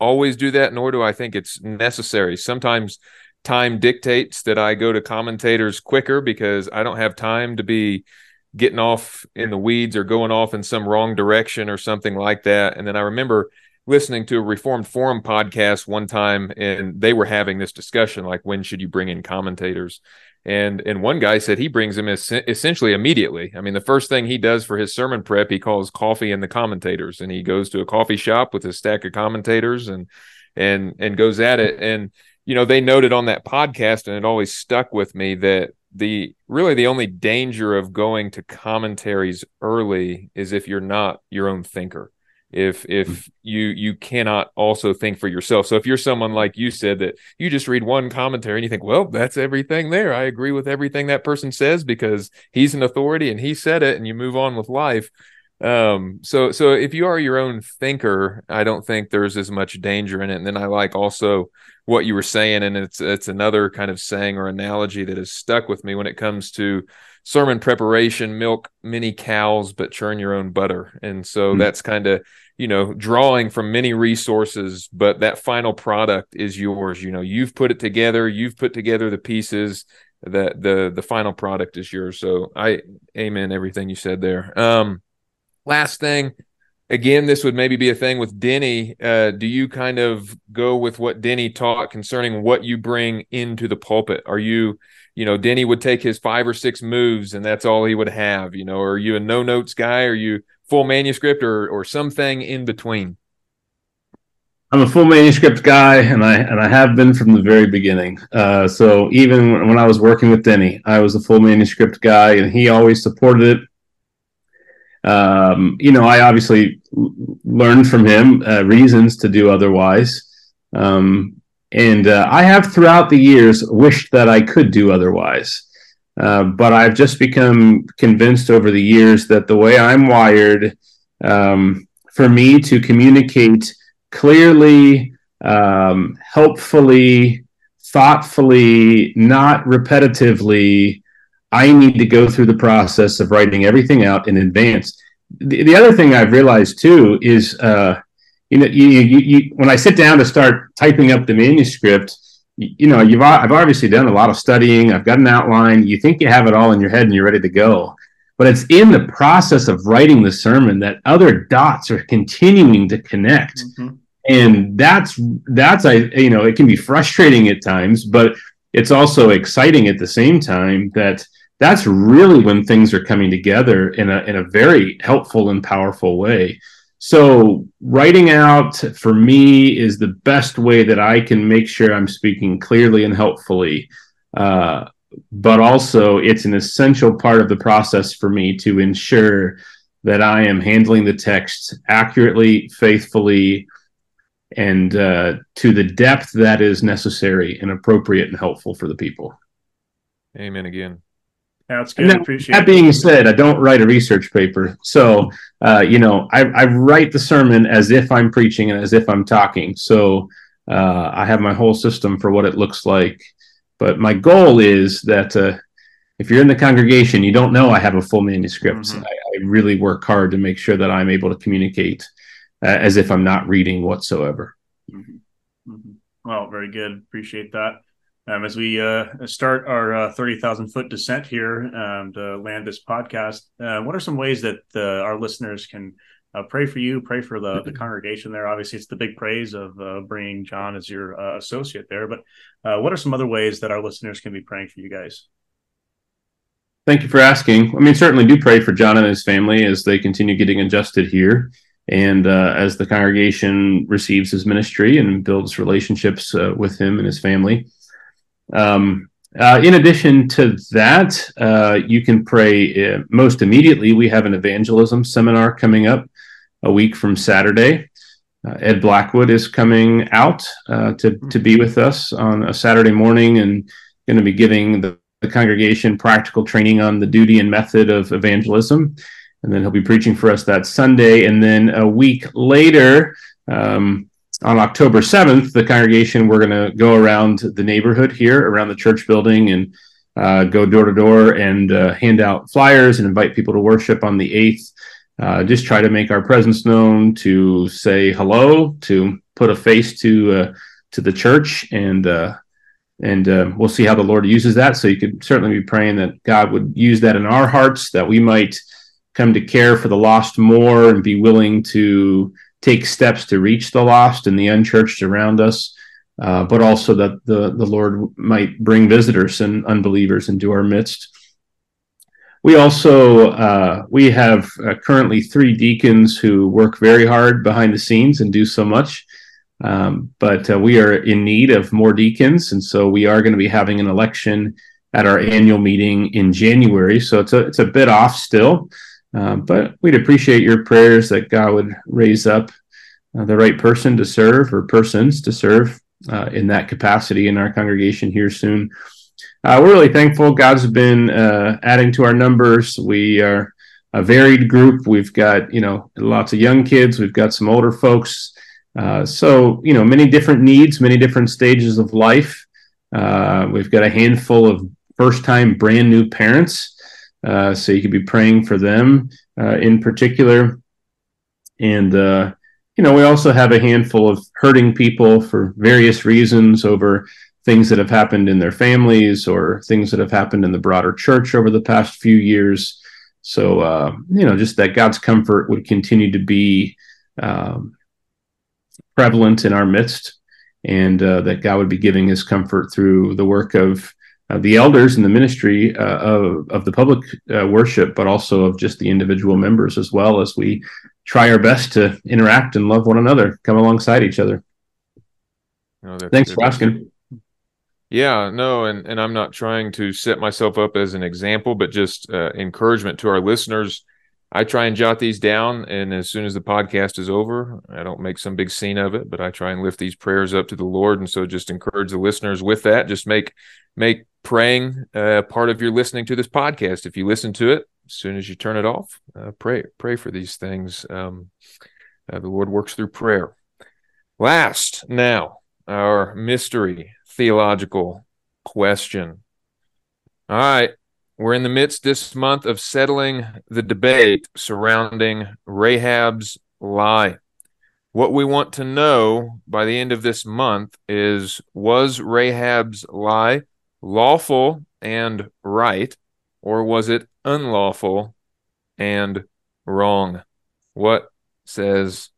always do that nor do i think it's necessary sometimes time dictates that i go to commentators quicker because i don't have time to be getting off in the weeds or going off in some wrong direction or something like that. And then I remember listening to a Reformed Forum podcast one time, and they were having this discussion like, when should you bring in commentators? And and one guy said he brings them es- essentially immediately. I mean, the first thing he does for his sermon prep, he calls coffee and the commentators, and he goes to a coffee shop with a stack of commentators and and and goes at it. And you know, they noted on that podcast, and it always stuck with me that the really the only danger of going to commentaries early is if you're not your own thinker if if mm. you you cannot also think for yourself so if you're someone like you said that you just read one commentary and you think well that's everything there i agree with everything that person says because he's an authority and he said it and you move on with life um, so so if you are your own thinker, I don't think there's as much danger in it. And then I like also what you were saying, and it's it's another kind of saying or analogy that has stuck with me when it comes to sermon preparation. Milk many cows, but churn your own butter. And so mm-hmm. that's kind of you know drawing from many resources, but that final product is yours. You know, you've put it together, you've put together the pieces. That the the final product is yours. So I amen everything you said there. Um, last thing again this would maybe be a thing with denny uh, do you kind of go with what denny taught concerning what you bring into the pulpit are you you know denny would take his five or six moves and that's all he would have you know are you a no notes guy are you full manuscript or or something in between I'm a full manuscript guy, and I and I have been from the very beginning. Uh, so even when I was working with Denny, I was a full manuscript guy, and he always supported it um, you know, I obviously learned from him uh, reasons to do otherwise. Um, and uh, I have throughout the years wished that I could do otherwise. Uh, but I've just become convinced over the years that the way I'm wired, um, for me to communicate clearly, um, helpfully, thoughtfully, not repetitively, I need to go through the process of writing everything out in advance. The, the other thing I've realized too is, uh, you know, you, you, you, when I sit down to start typing up the manuscript, you, know, you've I've obviously done a lot of studying. I've got an outline. You think you have it all in your head and you're ready to go, but it's in the process of writing the sermon that other dots are continuing to connect. Mm-hmm. And that's that's I you know it can be frustrating at times, but it's also exciting at the same time that that's really when things are coming together in a in a very helpful and powerful way. So writing out for me is the best way that I can make sure I'm speaking clearly and helpfully. Uh, but also, it's an essential part of the process for me to ensure that I am handling the text accurately, faithfully, and uh, to the depth that is necessary and appropriate and helpful for the people. Amen again. That's good. That, Appreciate that being said, I don't write a research paper. So, uh, you know, I, I, write the sermon as if I'm preaching and as if I'm talking. So uh, I have my whole system for what it looks like. But my goal is that uh, if you're in the congregation, you don't know I have a full manuscript. Mm-hmm. I, I, really work hard to make sure that I'm able to communicate uh, as if I'm not reading whatsoever. Mm-hmm. Mm-hmm. Well, very good. Appreciate that. Um, as we uh, start our uh, 30,000 foot descent here um, to land this podcast, uh, what are some ways that our listeners can uh, pray for you, pray for the, the congregation there? Obviously, it's the big praise of uh, bringing John as your uh, associate there, but what are some other ways that our listeners can be praying for you guys? Thank you for asking. I mean, certainly do pray for John and his family as they continue getting adjusted here and as the congregation receives his ministry and builds relationships with him and his family. Um, uh, in addition to that, uh, you can pray uh, most immediately. We have an evangelism seminar coming up a week from Saturday. Uh, Ed Blackwood is coming out uh, to, to be with us on a Saturday morning and going to be giving the, the, congregation practical training on the duty and method of evangelism. And then he'll be preaching for us that Sunday. And then a week later, um, on October 7th, the congregation, we're going to go around the neighborhood here, around the church building, and uh, go door to door and uh, hand out flyers and invite people to worship on the 8th. Uh, just try to make our presence known, to say hello, to put a face to uh, to the church, and uh, and uh, we'll see how the Lord uses that. So you could certainly be praying that God would use that in our hearts, that we might come to care for the lost more and be willing to take steps to reach the lost and the unchurched around us, uh, but also that the, the Lord might bring visitors and unbelievers into our midst. We also uh, we have uh, currently three deacons who work very hard behind the scenes and do so much, um, but uh, we are in need of more deacons, and so we are going to be having an election at our annual meeting in January. So it's a it's a bit off still. Uh, but we'd appreciate your prayers that God would raise up uh, the right person to serve or persons to serve uh, in that capacity in our congregation here soon. Uh, we're really thankful. God's been uh, adding to our numbers. We are a varied group. We've got you know lots of young kids. We've got some older folks. So you know many different needs, many different stages of life. We've got a handful of first-time, brand new parents. Uh, so you could be praying for them uh, in particular, and uh, you know we also have a handful of hurting people for various reasons over things that have happened in their families or things that have happened in the broader church over the past few years. So, uh, you know, just that God's comfort would continue to be um, prevalent in our midst, and uh, that God would be giving his comfort through the work of uh, the elders in the ministry uh, of, of the public uh, worship, but also of just the individual members as well as we try our best to interact and love one another, come alongside each other. Oh, Thanks for asking. Yeah, no, and and I'm not trying to set myself up as an example, but just uh, encouragement to our listeners. I try and jot these down, and as soon as the podcast is over, I don't make some big scene of it, but I try and lift these prayers up to the Lord, and so just encourage the listeners with that. Just make make praying uh, part of your listening to this podcast. If you listen to it, as soon as you turn it off, uh, pray pray for these things. Um, uh, the Lord works through prayer. Last, now our mystery theological question. All right. We're in the midst this month of settling the debate surrounding Rahab's lie. What we want to know by the end of this month is was Rahab's lie lawful and right, or was it unlawful and wrong? What says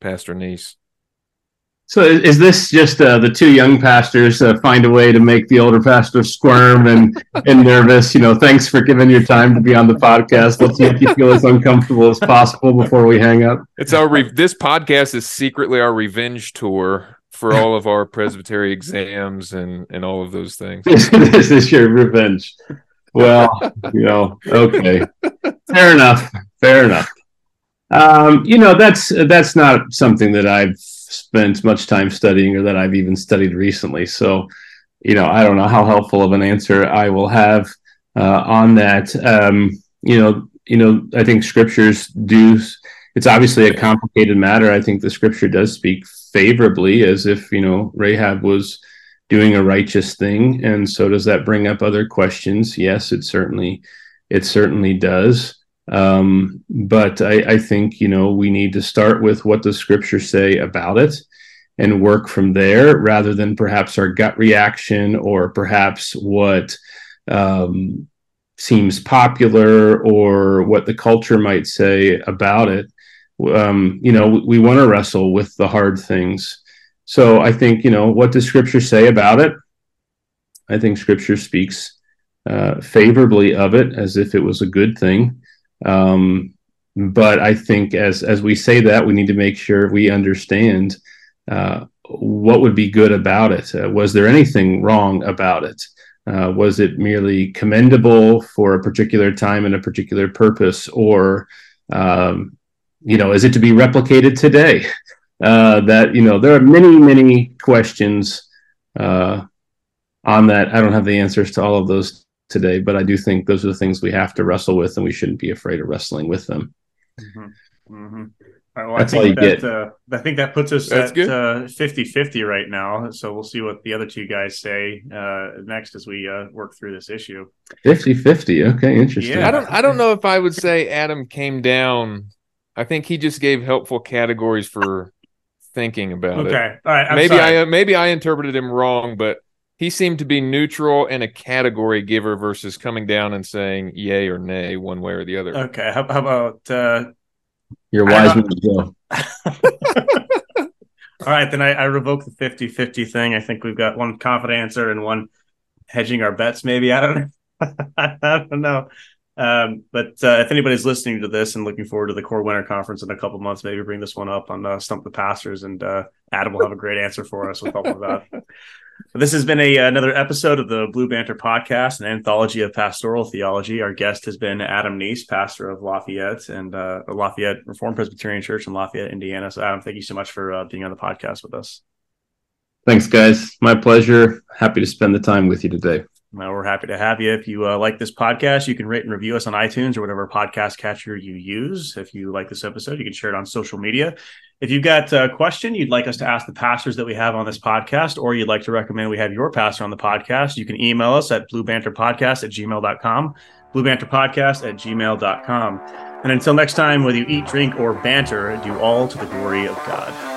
Pastor Niess? So is this just uh, the two young pastors uh, find a way to make the older pastor squirm and, and nervous? You know, thanks for giving your time to be on the podcast. Let's make you feel as uncomfortable as possible before we hang up. It's our re- this podcast is secretly our revenge tour for all of our presbytery exams and and all of those things. this is your revenge. Well, you know, okay, fair enough, fair enough. Um, you know, that's that's not something that I've spent much time studying or that I've even studied recently. So, you know, I don't know how helpful of an answer I will have uh, on that. Um, you know, you know, I think scriptures do. It's obviously a complicated matter. I think the scripture does speak favorably, as if you know Rahab was doing a righteous thing, and so does that bring up other questions? Yes, it certainly, it certainly does. Um, but I, I think you know we need to start with what the scriptures say about it and work from there rather than perhaps our gut reaction or perhaps what um, seems popular or what the culture might say about it. Um, you know, we, we want to wrestle with the hard things. So I think, you know, what does scripture say about it? I think scripture speaks uh, favorably of it as if it was a good thing. Um, but I think as as we say that, we need to make sure we understand uh, what would be good about it. Uh, was there anything wrong about it? Uh, was it merely commendable for a particular time and a particular purpose, or um, you know, is it to be replicated today? Uh, that you know, there are many many questions uh, on that. I don't have the answers to all of those today, but I do think those are the things we have to wrestle with, and we shouldn't be afraid of wrestling with them. Mm-hmm. Mm-hmm. well, That's all you that, get. Uh, I think that puts us That's at uh, 50-50 right now. So we'll see what the other two guys say uh, next as we uh, work through this issue. 50-50. Okay, interesting. Yeah. I don't. I don't know if I would say Adam came down. I think he just gave helpful categories for thinking about okay. it. Okay, all right. I'm maybe sorry. I maybe I interpreted him wrong, but he seemed to be neutral and a category giver versus coming down and saying yay or nay one way or the other. Okay, how, how about uh, your wise man All right, then I, I revoke the 50-50 thing. I think we've got one confident answer and one hedging our bets. Maybe I don't know. I don't know. Um, but uh, if anybody's listening to this and looking forward to the core winter conference in a couple months, maybe bring this one up on uh, Stump the Pastors, and uh, Adam will have a great answer for us with all of that. This has been a another episode of the Blue Banter podcast, an anthology of pastoral theology. Our guest has been Adam Niess, pastor of Lafayette and uh, Lafayette Reformed Presbyterian Church in Lafayette, Indiana. So, Adam, thank you so much for uh, being on the podcast with us. Thanks, guys. My pleasure. Happy to spend the time with you today. We're happy to have you. If you uh, like this podcast, you can rate and review us on iTunes or whatever podcast catcher you use. If you like this episode, you can share it on social media. If you've got a question you'd like us to ask the pastors that we have on this podcast, or you'd like to recommend we have your pastor on the podcast, you can email us at bluebanterpodcast at gmail.com, bluebanterpodcast at gmail.com. And until next time, whether you eat, drink, or banter, do all to the glory of God.